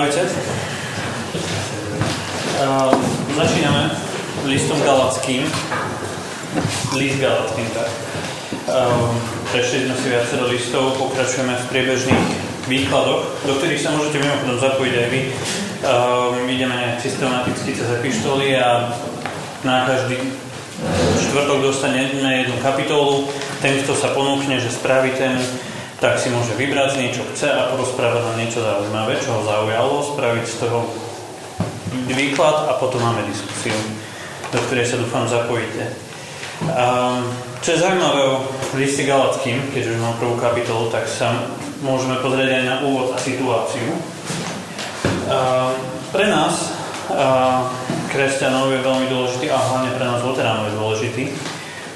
Ahojte. Uh, začíname listom Galackým. List Galackým, tak. Uh, prešli sme si viacero listov, pokračujeme v priebežných výkladoch, do ktorých sa môžete mimochodom zapojiť aj vy. Uh, ideme systematicky cez epištoly a na každý štvrtok dostaneme jednu kapitolu. Ten, kto sa ponúkne, že spraví tému, tak si môže vybrať z niečo chce a porozprávať nám niečo zaujímavé, čo ho zaujalo, spraviť z toho výklad a potom máme diskusiu, do ktorej sa dúfam zapojíte. Um, čo je zaujímavé o liste Galackým, keď už mám prvú kapitolu, tak sa môžeme pozrieť aj na úvod a situáciu. Um, pre nás, uh, kresťanov, je veľmi dôležitý a hlavne pre nás luteránov je dôležitý,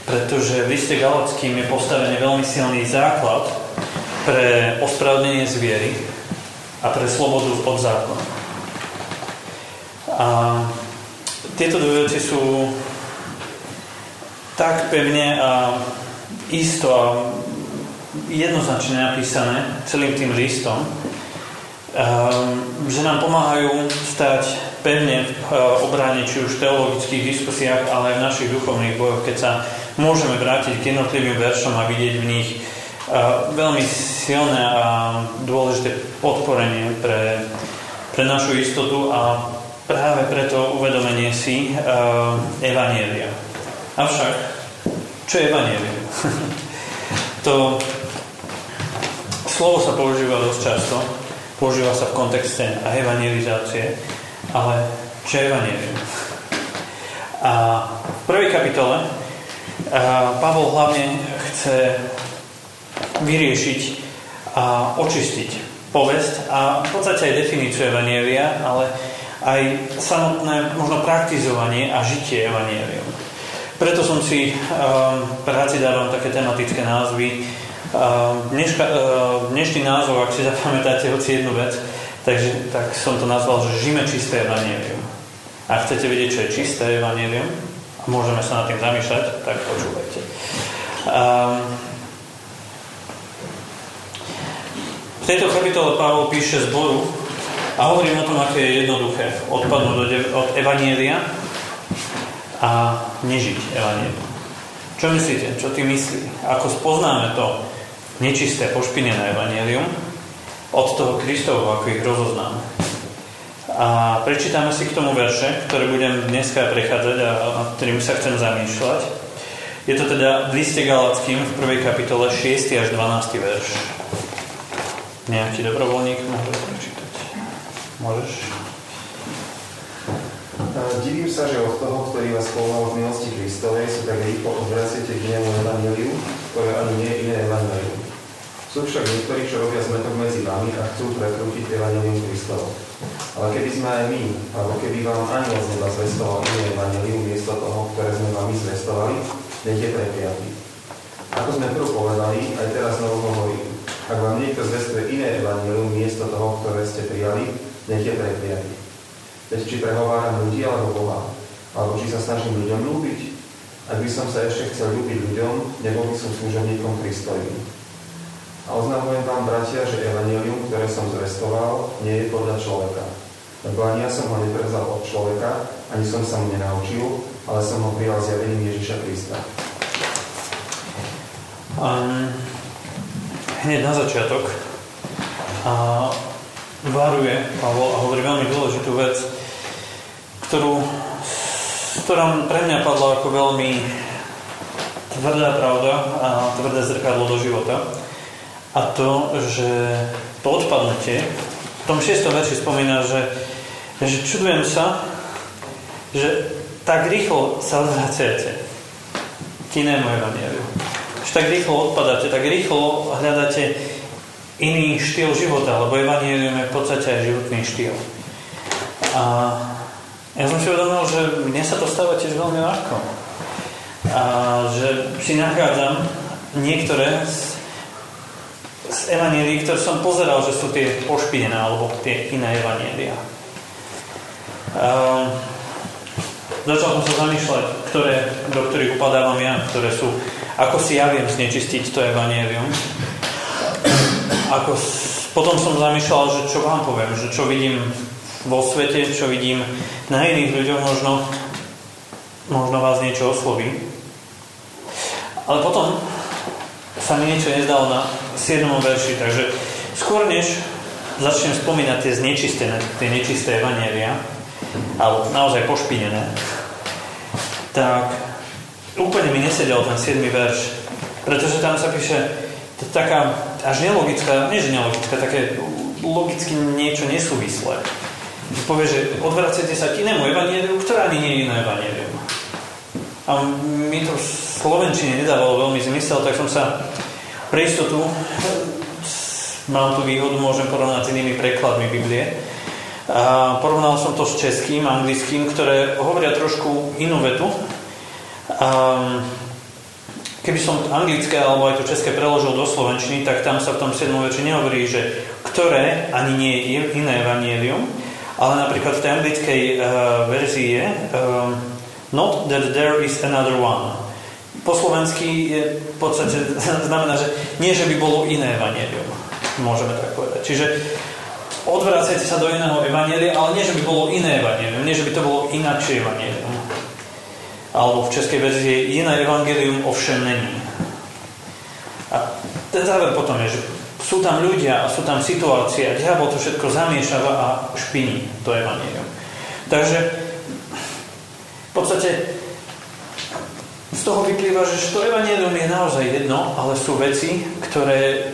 pretože v liste Galackým je postavený veľmi silný základ pre ospravedlnenie zviery a pre slobodu od zákona. A tieto dve veci sú tak pevne a isto a jednoznačne napísané celým tým listom, že nám pomáhajú stať pevne v obráne či už v teologických diskusiách, ale aj v našich duchovných bojoch, keď sa môžeme vrátiť k jednotlivým veršom a vidieť v nich veľmi silné a dôležité podporenie pre, pre našu istotu a práve preto uvedomenie si uh, Evanielia. Avšak, čo je Evanielia? to slovo sa používa dosť často, používa sa v kontexte evangelizácie, ale čo je Evangelium? A v prvej kapitole uh, Pavol hlavne chce vyriešiť a očistiť povesť a v podstate aj definíciu Evanielia, ale aj samotné možno praktizovanie a žitie Evanielium. Preto som si um, práci dávam také tematické názvy. Um, dneška, uh, dnešný názov, ak si zapamätáte hoci jednu vec, takže, tak som to nazval, že žime čisté Evanielium. Ak chcete vedieť, čo je čisté Evanielium, a môžeme sa nad tým zamýšľať, tak počúvajte. Um, V tejto kapitole Pavol píše zboru a hovorím o tom, aké je jednoduché odpadnúť od, Evanielia a nežiť Evanielium. Čo myslíte? Čo ty myslí? Ako spoznáme to nečisté, pošpinené Evanielium od toho Kristovu, ako ich rozoznáme? A prečítame si k tomu verše, ktoré budem dneska prechádzať a ktorým sa chcem zamýšľať. Je to teda v liste Galackým v prvej kapitole 6. až 12. verš. Nejaký dobrovoľník môže prečítať. Môžeš? Divím sa, že od toho, ktorý vás povolal v milosti Kristovej, sa tak rýchlo odvraciete k inému evaníliu, ktoré ani nie je iné evanílium. Sú však niektorí, čo robia zmetok medzi vami a chcú prekrútiť evanílium Kristovo. Ale keby sme aj my, alebo keby vám aniel z neba zvestoval iné evanílium miesto toho, ktoré sme vám zvestovali, nech je prepiatý. Ako sme prv povedali, aj teraz znovu hovorím. Ak vám niekto zvestuje iné evanilium miesto toho, ktoré ste prijali, nech je prekliatý. Veď či prehováram ľudí alebo Boha, alebo či sa snažím ľuďom ľúbiť. Ak by som sa ešte chcel ľúbiť ľuďom, nebol by som služobníkom Kristovým. A oznamujem vám, bratia, že evanilium, ktoré som zvestoval, nie je podľa človeka. Lebo ani ja som ho neprevzal od človeka, ani som sa mu nenaučil, ale som ho prijal zjavením Ježiša Krista. Um, hneď na začiatok a varuje Pavol a hovorí veľmi dôležitú vec, ktorú, ktorá pre mňa padla ako veľmi tvrdá pravda a tvrdé zrkadlo do života. A to, že to odpadnutie, v tom šiestom verši spomína, že, že čudujem sa, že tak rýchlo sa odvraciate k inému evanieliu tak rýchlo odpadáte, tak rýchlo hľadáte iný štýl života, lebo Evangelium je v podstate aj životný štýl. A ja som si uvedomil, že mne sa to stáva tiež veľmi ľahko. A že si nachádzam niektoré z, z evanílií, ktoré som pozeral, že sú tie pošpinené alebo tie iné evanielia. A začal som sa zamýšľať, ktoré, do ktorých upadávam ja, ktoré sú ako si ja viem znečistiť to evanelium? Ako potom som zamýšľal, že čo vám poviem, že čo vidím vo svete, čo vidím na iných ľuďoch, možno, možno vás niečo osloví. Ale potom sa mi niečo nezdalo na 7. verši, takže skôr než začnem spomínať tie znečistené, tie nečisté evanielia, alebo naozaj pošpinené, tak úplne mi nesedel ten 7. verš, pretože tam sa píše taká až nelogická, nie že nelogická, také logicky niečo nesúvislé. Povie, že odvracete sa k inému evanieliu, ktoré ani nie je iné evanielium. A mi to v Slovenčine nedávalo veľmi zmysel, tak som sa pre istotu mám tu výhodu, môžem porovnať s inými prekladmi Biblie. A porovnal som to s českým, anglickým, ktoré hovoria trošku inú vetu. A keby som anglické alebo aj to české preložil do slovenčiny, tak tam sa v tom 7. veči nehovorí, že ktoré ani nie je iné evanielium, ale napríklad v tej anglickej uh, verzii je uh, not that there is another one. Po slovensky je v podstate znamená, že nie, že by bolo iné evanielium. Môžeme tak povedať. Čiže odvracajte sa do iného evanielia, ale nie, že by bolo iné evanielium, nie, že by to bolo inakšie evanielium. Alebo v českej verzii iné evangelium ovšem není. A ten záver potom je, že sú tam ľudia a sú tam situácie a diabol to všetko zamiešava a špiní to evanílium. Takže v podstate z toho vyplýva, že to evanílium je naozaj jedno, ale sú veci, ktoré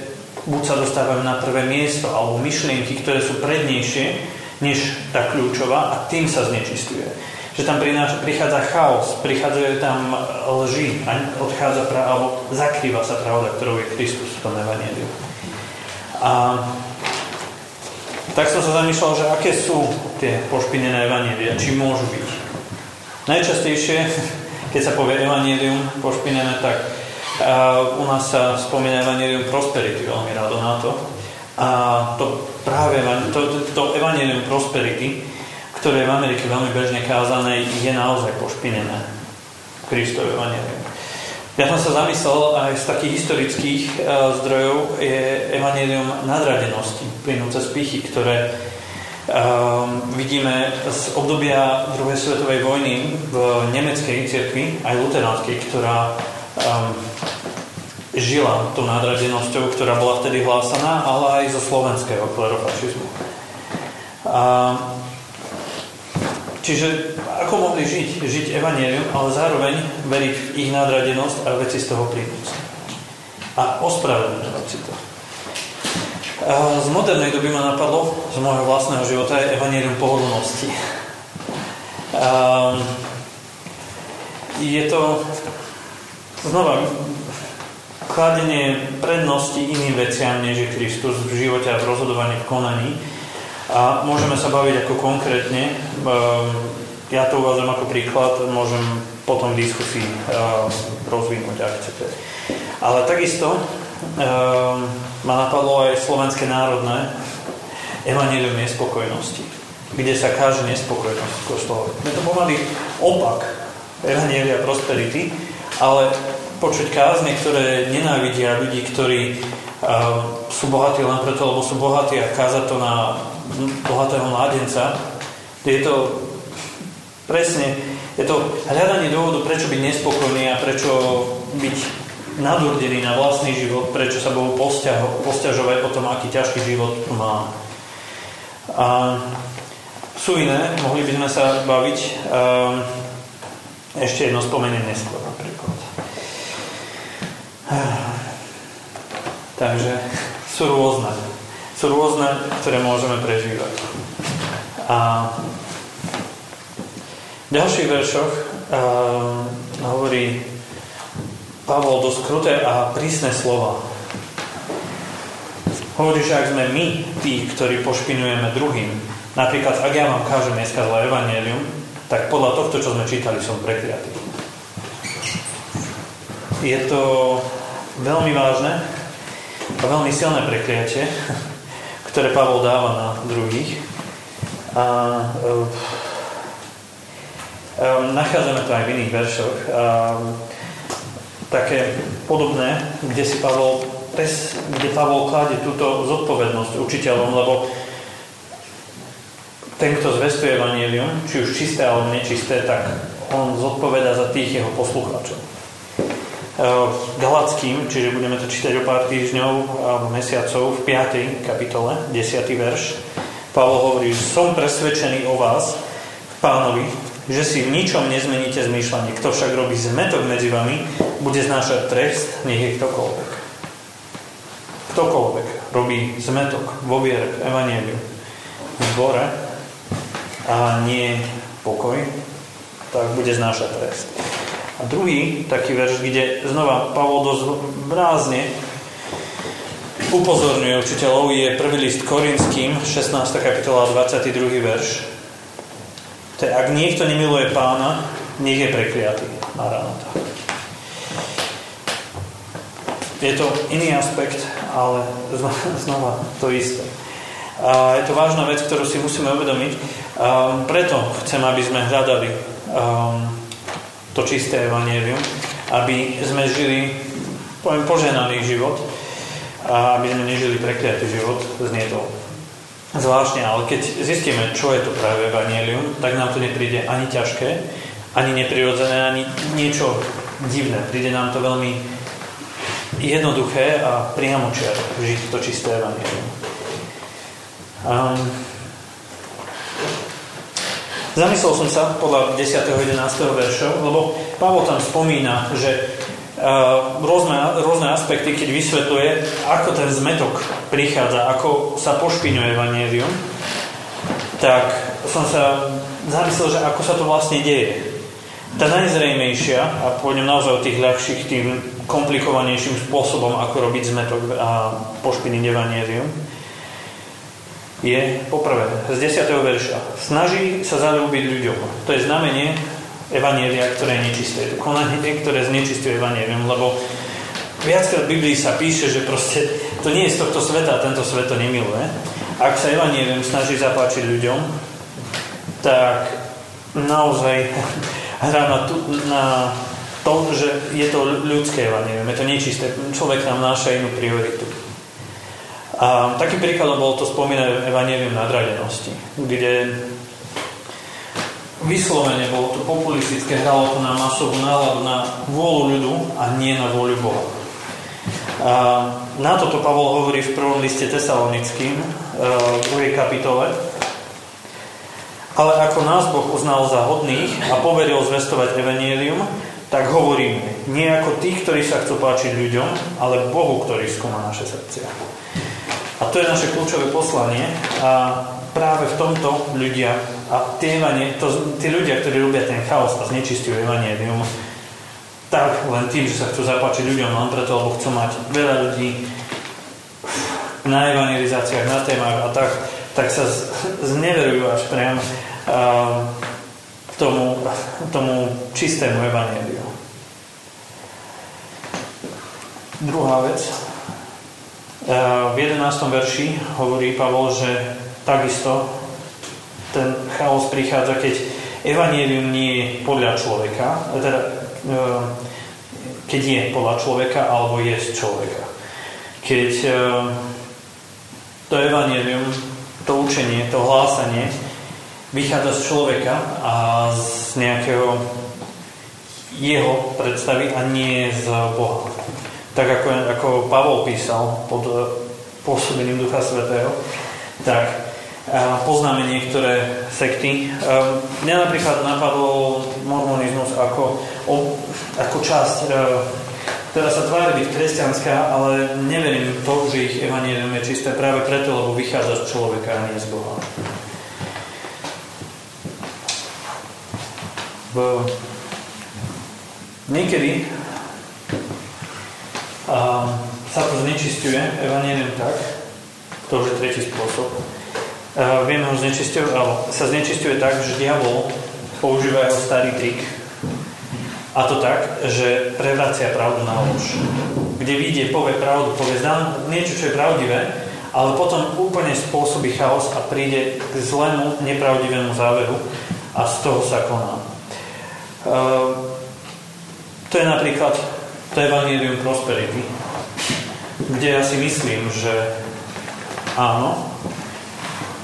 buď sa dostávajú na prvé miesto, alebo myšlienky, ktoré sú prednejšie než tá kľúčová a tým sa znečistuje. Že tam prichádza chaos, prichádzajú tam lži a odchádza pra, alebo zakrýva sa pravda, ktorou je Kristus v tom evaníliu. A tak som sa zamýšľal, že aké sú tie pošpinené evanielia, či môžu byť. Najčastejšie, keď sa povie evanílium pošpinené, tak uh, u nás sa spomína evanílium prosperity veľmi rado na to. A to práve to, to, to evanílium prosperity, ktoré je v Amerike veľmi bežne kázané, je naozaj pošpinené. Kristov evanílium. Ja som sa zamyslel aj z takých historických uh, zdrojov je evanelium nadradenosti, plynúce z pichy, ktoré um, vidíme z obdobia druhej svetovej vojny v nemeckej cirkvi, aj luteránskej, ktorá um, žila tou nadradenosťou, ktorá bola vtedy hlásaná, ale aj zo slovenského klerofašizmu. Uh, čiže ako mohli žiť? Žiť evanílium, ale zároveň veriť v ich nadradenosť a veci z toho plynúce. A ospravedlňovať si to. Z modernej doby ma napadlo, z môjho vlastného života je evanílium pohodlnosti. Je to znova kladenie prednosti iným veciam, než je Kristus v živote a v rozhodovaní, v konaní. A môžeme sa baviť ako konkrétne ja to uvádzam ako príklad, môžem potom v diskusii uh, rozvinúť, ak chcete. Ale takisto uh, ma napadlo aj slovenské národné evanelium nespokojnosti, kde sa káže nespokojnosť v kostole. Je to pomaly opak evanelia prosperity, ale počuť kázne, ktoré nenávidia ľudí, ktorí sú bohatí len preto, lebo sú bohatí a kázať to na bohatého mládenca, je to Presne. Je to hľadanie dôvodu, prečo byť nespokojný a prečo byť nadurdený na vlastný život, prečo sa Bohu posťažovať o tom, aký ťažký život má. A sú iné, mohli by sme sa baviť. Um, ešte jedno spomeniem neskôr napríklad. Takže sú rôzne. Sú rôzne, ktoré môžeme prežívať. A v ďalších veršoch uh, hovorí Pavol dosť kruté a prísne slova. Hovorí, že ak sme my tí, ktorí pošpinujeme druhým, napríklad ak ja vám kážem dneska zlé evanelium, tak podľa tohto, čo sme čítali, som prekliatý. Je to veľmi vážne a veľmi silné prekliatie, ktoré Pavol dáva na druhých. A Um, nachádzame to aj v iných veršoch. Um, také podobné, kde si Pavol pres, kde Pavol kladie túto zodpovednosť učiteľom, lebo ten, kto zvestuje Evangelium, či už čisté alebo nečisté, tak on zodpoveda za tých jeho poslucháčov. E, Galackým, čiže budeme to čítať o pár týždňov alebo mesiacov v 5. kapitole, 10. verš, Pavol hovorí, že som presvedčený o vás, pánovi, že si v ničom nezmeníte zmýšľanie. Kto však robí zmetok medzi vami, bude znášať trest, nech je ktokoľvek. Ktokoľvek robí zmetok vo viere, v evanieliu, v zbore a nie pokoj, tak bude znášať trest. A druhý taký verš, kde znova Pavol dosť brázne upozorňuje učiteľov, je prvý list Korinským, 16. kapitola, 22. verš. To je, ak niekto nemiluje pána, nech je prekliatý. Maranata. Je to iný aspekt, ale znova to isté. A je to vážna vec, ktorú si musíme uvedomiť. Um, preto chcem, aby sme hľadali um, to čisté evanielium, aby sme žili poviem, poženaný život a aby sme nežili prekliatý život. Znie to zvláštne, ale keď zistíme, čo je to práve evanielium, tak nám to nepríde ani ťažké, ani neprirodzené, ani niečo divné. Príde nám to veľmi jednoduché a priamočiar žiť to čisté evanielium. Um, zamyslel som sa podľa 10. 11. veršov, lebo Pavol tam spomína, že uh, rôzne, rôzne aspekty, keď vysvetľuje, ako ten zmetok prichádza, ako sa pošpiňuje evanielium, tak som sa zamyslel, že ako sa to vlastne deje. Tá najzrejmejšia, a pôjdem naozaj od tých ľahších, tým komplikovanejším spôsobom, ako robiť zmetok a pošpiniť evanielium, je poprvé z 10. verša. Snaží sa zalúbiť ľuďom. To je znamenie evanielia, ktoré je nečisté. Je to konanie, ktoré znečistuje evanielium, lebo viackrát v Biblii sa píše, že proste to nie je z tohto sveta tento svet to nemiluje. Ak sa evanielium snaží zapáčiť ľuďom, tak naozaj hrá na, tu, na to, že je to ľudské evanielium, je to nečisté. Človek nám náša inú prioritu. A taký príklad bol to spomínané evanielium nadradenosti, kde vyslovene bolo to populistické, hralo to na masovú náladu, na vôľu ľudu a nie na vôľu Boha. A na toto Pavol hovorí v prvom liste tesalonickým, e, v druhej kapitole, ale ako nás Boh uznal za hodných a poveril zvestovať Evangelium, tak hovorím, nie ako tých, ktorí sa chcú páčiť ľuďom, ale Bohu, ktorý skúma naše srdcia. A to je naše kľúčové poslanie a práve v tomto ľudia a tie, evanie, to, tí ľudia, ktorí robia ten chaos a znečistujú Evangelium, tak len tým, že sa chcú zapáčiť ľuďom, len preto, lebo chcú mať veľa ľudí na evangelizáciách, na témach a tak, tak sa zneverujú až priam tomu, tomu čistému evaneliu. Druhá vec. V 11. verši hovorí Pavol, že takisto ten chaos prichádza, keď evanielium nie je podľa človeka, teda keď je podľa človeka alebo je z človeka. Keď to evanielium, to učenie, to hlásanie vychádza z človeka a z nejakého jeho predstavy a nie z Boha. Tak ako, ako Pavol písal pod pôsobením Ducha Svetého, tak poznáme niektoré sekty. Mňa napríklad napadol mormonizmus ako, ako časť, ktorá sa tvári byť kresťanská, ale neverím to, že ich evanielium je čisté práve preto, lebo vychádza z človeka a nie z Boha. niekedy a, sa to znečistuje evanelium tak, to už je tretí spôsob. A, vieme ho znečisťovať, alebo sa znečistuje tak, že diabol používa jeho starý trik. A to tak, že prevracia pravdu na lož. Kde vidie, povie pravdu, povie znám niečo, čo je pravdivé, ale potom úplne spôsobí chaos a príde k zlému, nepravdivému záveru a z toho sa koná. Ehm, to je napríklad to Evangelium Prosperity. kde ja si myslím, že áno,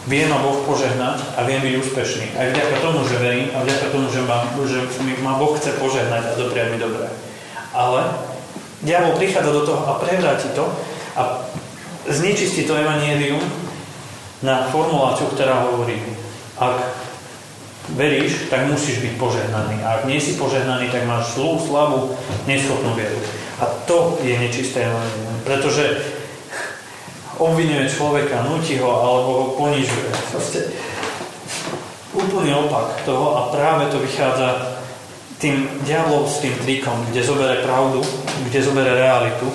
vie ma Boh požehnať a viem byť úspešný. Aj vďaka tomu, že verím a vďaka tomu, že ma, že ma Boh chce požehnať a dopriať mi dobré. Ale diabol prichádza do toho a prevráti to a znečistí to evanielium na formuláciu, ktorá hovorí, ak veríš, tak musíš byť požehnaný. A ak nie si požehnaný, tak máš zlú, slabú, neschopnú vieru. A to je nečisté evanielium. Pretože obvinuje človeka, nutí ho alebo ho ponižuje. Proste úplný opak toho a práve to vychádza tým diablovským trikom, kde zobere pravdu, kde zobere realitu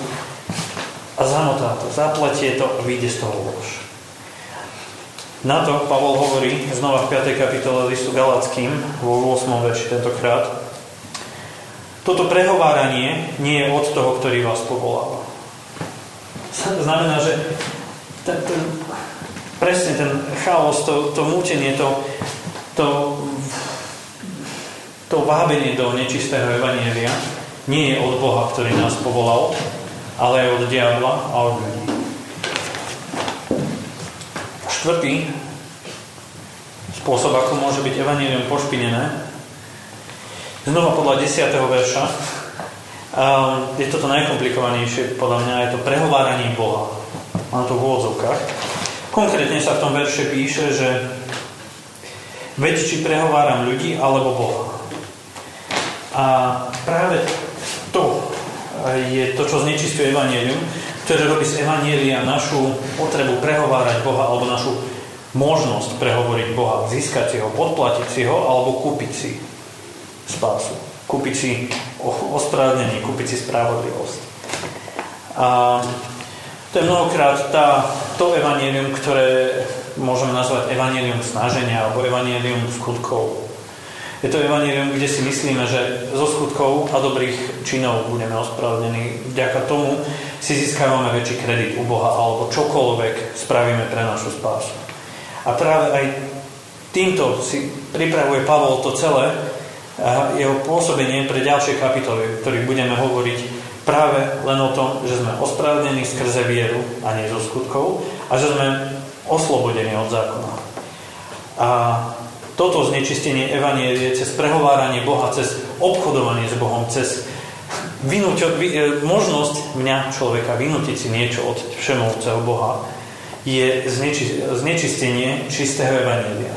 a zamotá to, zapletie to a vyjde z toho lož. Na to Pavol hovorí znova v 5. kapitole listu Galackým vo 8. verši tentokrát. Toto prehováranie nie je od toho, ktorý vás povoláva znamená, že ten, ten, presne ten chaos, to, to mútenie, to, to, to vábenie do nečistého evanielia nie je od Boha, ktorý nás povolal, ale je od diabla a od ľudí. Štvrtý spôsob, ako môže byť evanílium pošpinené, znova podľa 10. verša, Um, je toto najkomplikovanejšie, podľa mňa je to prehováranie Boha. Mám to v úvodzovkách. Konkrétne sa v tom verše píše, že veď či prehováram ľudí alebo Boha. A práve to je to, čo znečistuje Evangelium, ktoré robí z Evanielia našu potrebu prehovárať Boha alebo našu možnosť prehovoriť Boha, získať si ho, podplatiť si ho alebo kúpiť si spásu kúpiť si ospravedlnenie, kúpiť si spravodlivosť. A to je mnohokrát tá, to evanílium, ktoré môžeme nazvať evanílium snaženia alebo evanílium skutkov. Je to evanílium, kde si myslíme, že zo skutkov a dobrých činov budeme ospravedlnení. Vďaka tomu si získávame väčší kredit u Boha alebo čokoľvek spravíme pre našu spásu. A práve aj týmto si pripravuje Pavol to celé, a jeho pôsobenie pre ďalšie kapitoly, ktorých budeme hovoriť práve len o tom, že sme ospravedlnení skrze vieru a nie zo skutkov a že sme oslobodení od zákona. A toto znečistenie Evanielie cez prehováranie Boha, cez obchodovanie s Bohom, cez vynúť, e, možnosť mňa, človeka, vynútiť si niečo od všemovceho Boha, je znečistenie čistého Evanielia.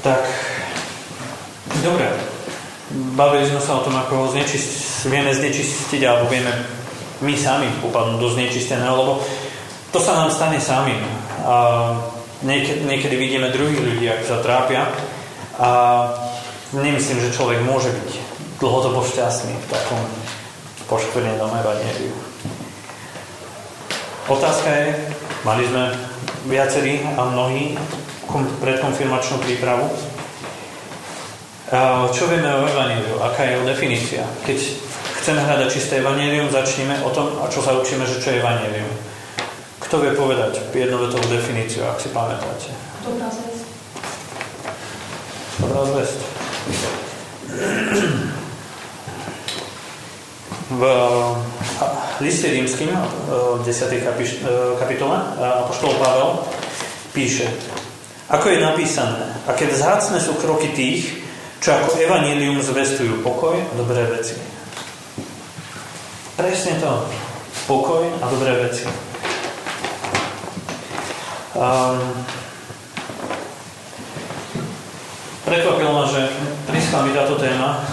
Tak, dobre. Bavili sme sa o tom, ako ho znečist, vieme znečistiť, alebo vieme my sami upadnúť do znečisteného, lebo to sa nám stane sami. A niekedy, niekedy vidíme druhých ľudí, ako sa trápia a nemyslím, že človek môže byť dlhodobo šťastný v takom poškvrnenom evaneliu. Otázka je, mali sme viacerí a mnohí predkonfirmačnú prípravu. Čo vieme o Evangeliu? Aká je jeho definícia? Keď chceme hľadať čisté Evangelium, začneme o tom, a čo sa učíme, že čo je Evangelium. Kto vie povedať jednovetovú definíciu, ak si pamätáte? Dobrá zvesť. Dobrá zvesť. V liste rímským, v 10. kapitole, Apoštol Pavel píše ako je napísané, aké vzácne sú kroky tých, čo ako evanílium zvestujú pokoj a dobré veci. Presne to. Pokoj a dobré veci. Um, prekvapilo ma, že prišla mi táto téma,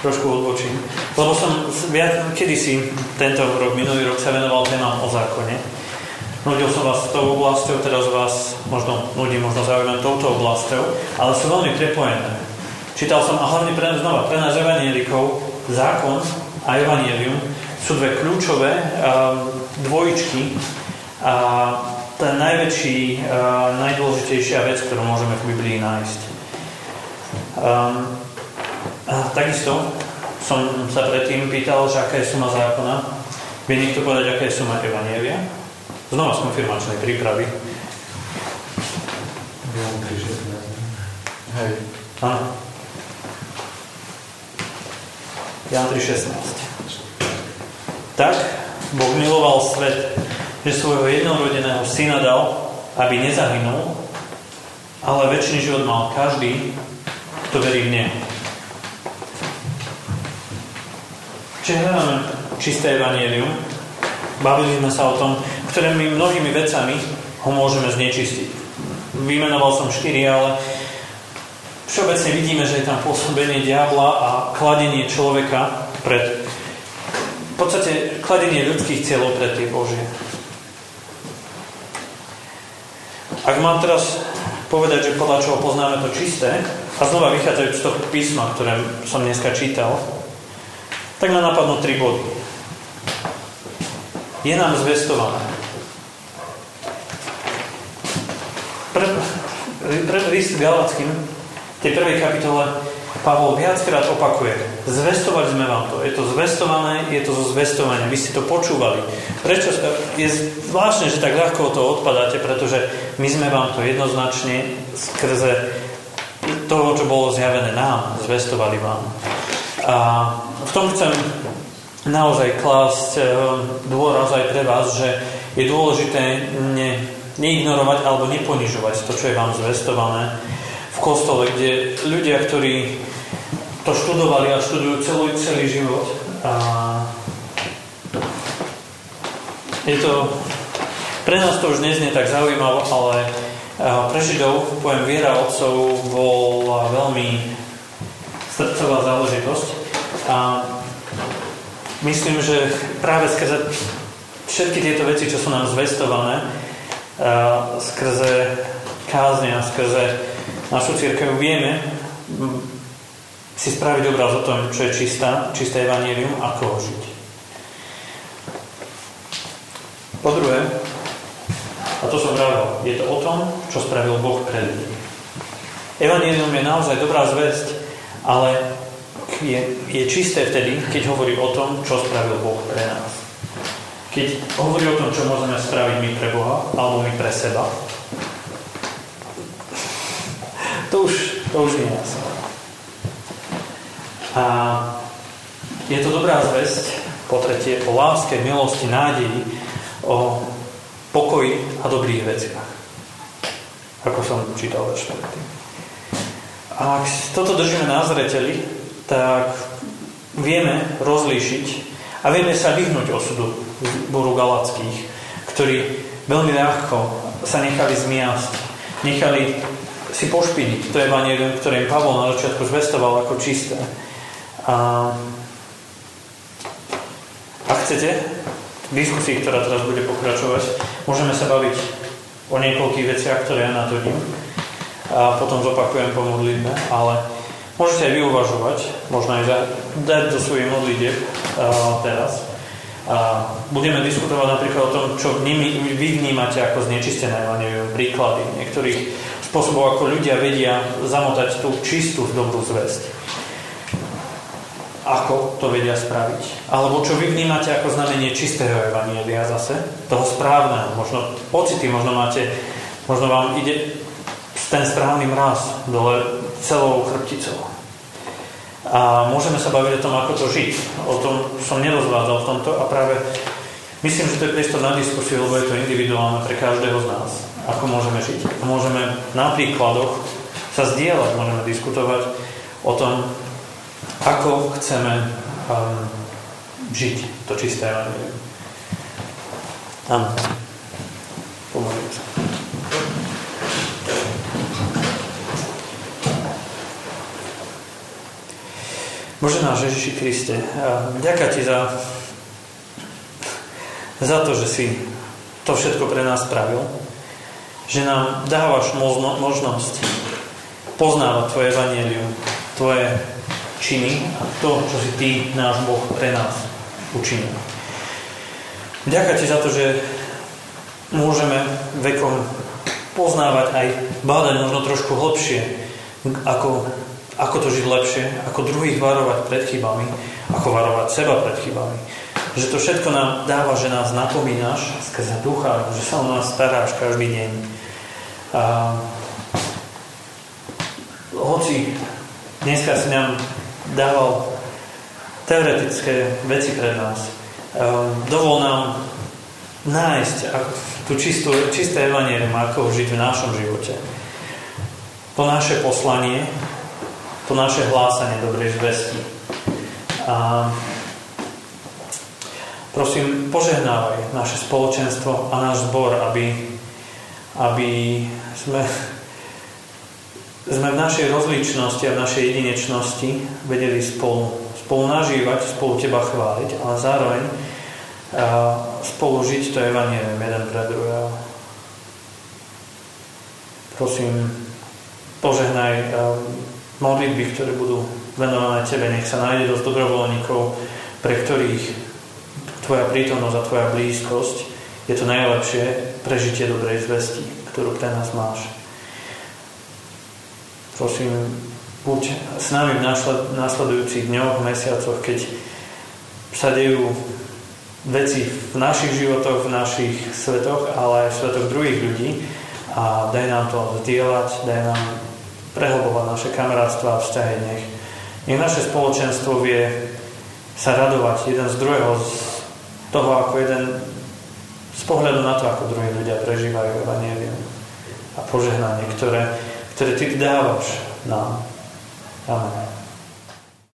trošku odbočím, lebo som viac, kedysi tento rok, minulý rok sa venoval témam o zákone Nudil som vás tou oblasťou, teraz vás možno ľudí možno zaujímam touto oblasťou, ale sú veľmi prepojené. Čítal som, a hlavne pre, znova, pre nás evanielikov, zákon a evanielium sú dve kľúčové dvojičky a tá najväčší, uh, najdôležitejšia vec, ktorú môžeme v Biblii nájsť. Um, a takisto som sa predtým pýtal, že aká je suma zákona. Vie niekto povedať, aká je suma evanielia? Znova z konfirmačnej prípravy. Jan 3.16. Hej. Áno. Jan 3.16. Tak Boh miloval svet, že svojho jednorodeného syna dal, aby nezahynul, ale väčší život mal každý, kto verí v Neho. Čiže hľadáme čisté evanielium, bavili sme sa o tom, ktorými mnohými vecami ho môžeme znečistiť. Vymenoval som štyri, ale všeobecne vidíme, že je tam pôsobenie diabla a kladenie človeka pred v podstate kladenie ľudských cieľov pred tie Božie. Ak mám teraz povedať, že podľa čoho poznáme to čisté, a znova vychádzajúc z toho písma, ktoré som dneska čítal, tak ma napadnú tri body. Je nám zvestované. Pre, pre list Galackým, tej prvej kapitole, Pavol viackrát opakuje, zvestovali sme vám to. Je to zvestované, je to zo zvestovania. Vy ste to počúvali. Prečo? Je zvláštne, že tak ľahko to odpadáte, pretože my sme vám to jednoznačne skrze toho, čo bolo zjavené nám, zvestovali vám. A v tom chcem naozaj klásť eh, dôraz aj pre vás, že je dôležité ne, neignorovať alebo neponižovať to, čo je vám zvestované v kostole, kde ľudia, ktorí to študovali a študujú celý, celý život. A je to, pre nás to už neznie tak zaujímavé, ale pre Židov, poviem, viera otcov bola veľmi srdcová záležitosť. A myslím, že práve skrze všetky tieto veci, čo sú nám zvestované, skrze kázne a skrze našu církev vieme si spraviť obraz o tom, čo je čistá, čisté evanílium, ako žiť. Po druhé, a to som vravel, je to o tom, čo spravil Boh pre ľudí. Evanílium je naozaj dobrá zväzť, ale je, je čisté vtedy, keď hovorí o tom, čo spravil Boh pre nás. Keď hovorí o tom, čo môžeme spraviť my pre Boha, alebo my pre seba, to už, to už nie je. A je to dobrá zväzť, po tretie, o láske, milosti, nádeji, o pokoji a dobrých veciach. Ako som čítal verš predtým. A ak toto držíme na zreteli, tak vieme rozlíšiť a vieme sa vyhnúť osudu boru galackých, ktorí veľmi ľahko sa nechali zmiasť, nechali si pošpiniť to evanelium, ktoré im Pavol na začiatku zvestoval ako čisté. A ak chcete, v diskusii, ktorá teraz bude pokračovať, môžeme sa baviť o niekoľkých veciach, ktoré ja natvorím a potom zopakujem po modlitbe, ale môžete aj vyuvažovať, možno aj dať do svojej modlitieb teraz. A budeme diskutovať napríklad o tom, čo vy vnímate ako znečistené neviem, príklady niektorých spôsobov, ako ľudia vedia zamotať tú čistú dobrú zväzť ako to vedia spraviť. Alebo čo vy vnímate ako znamenie čistého evanielia zase, toho správneho. Možno pocity, možno máte, možno vám ide ten správny mraz dole celou chrbticou. A môžeme sa baviť o tom, ako to žiť. O tom som nerozvádzal v tomto a práve myslím, že to je priestor na diskusiu, lebo je to individuálne pre každého z nás. Ako môžeme žiť. Môžeme na príkladoch sa zdieľať, môžeme diskutovať o tom, ako chceme um, žiť to čisté. Amen. Pomôžeme sa. Bože náš Ježiši Kriste, ďaká Ti za, za to, že si to všetko pre nás spravil, že nám dávaš možnosť poznávať Tvoje evanielium, Tvoje činy a to, čo si Ty, náš Boh, pre nás učinil. Ďakujem Ti za to, že môžeme vekom poznávať aj bádať možno trošku hlbšie, ako, ako to žiť lepšie, ako druhých varovať pred chybami, ako varovať seba pred chybami. Že to všetko nám dáva, že nás napomínaš skrze ducha, že sa o nás staráš každý deň. A, hoci dneska si nám dával teoretické veci pre nás. dovol nám nájsť tú čistú, čisté evanierium, ako žiť v našom živote. To naše poslanie, to naše hlásanie dobrej zvesti. A prosím, požehnávaj naše spoločenstvo a náš zbor, aby, aby sme, sme v našej rozličnosti a v našej jedinečnosti vedeli spolu, spolu nažívať, spolu Teba chváliť, ale zároveň spolu žiť to evanielium jeden pre druhého. Prosím, požehnaj modlitby, ktoré budú venované Tebe. Nech sa nájde dosť dobrovoľníkov, pre ktorých Tvoja prítomnosť a Tvoja blízkosť je to najlepšie prežitie dobrej zvesti, ktorú pre nás máš. Prosím, buď s nami v následujúcich dňoch, mesiacoch, keď sa dejú veci v našich životoch, v našich svetoch, ale aj v svetoch druhých ľudí a daj nám to zdieľať, daj nám prehlbovať naše kamarátstva a vzťahy. Nech, nech naše spoločenstvo vie sa radovať jeden z druhého, z toho ako jeden z pohľadu na to, ako druhí ľudia prežívajú Evangelium a požehnanie, ktoré, ktoré Ty dávaš nám. Amen.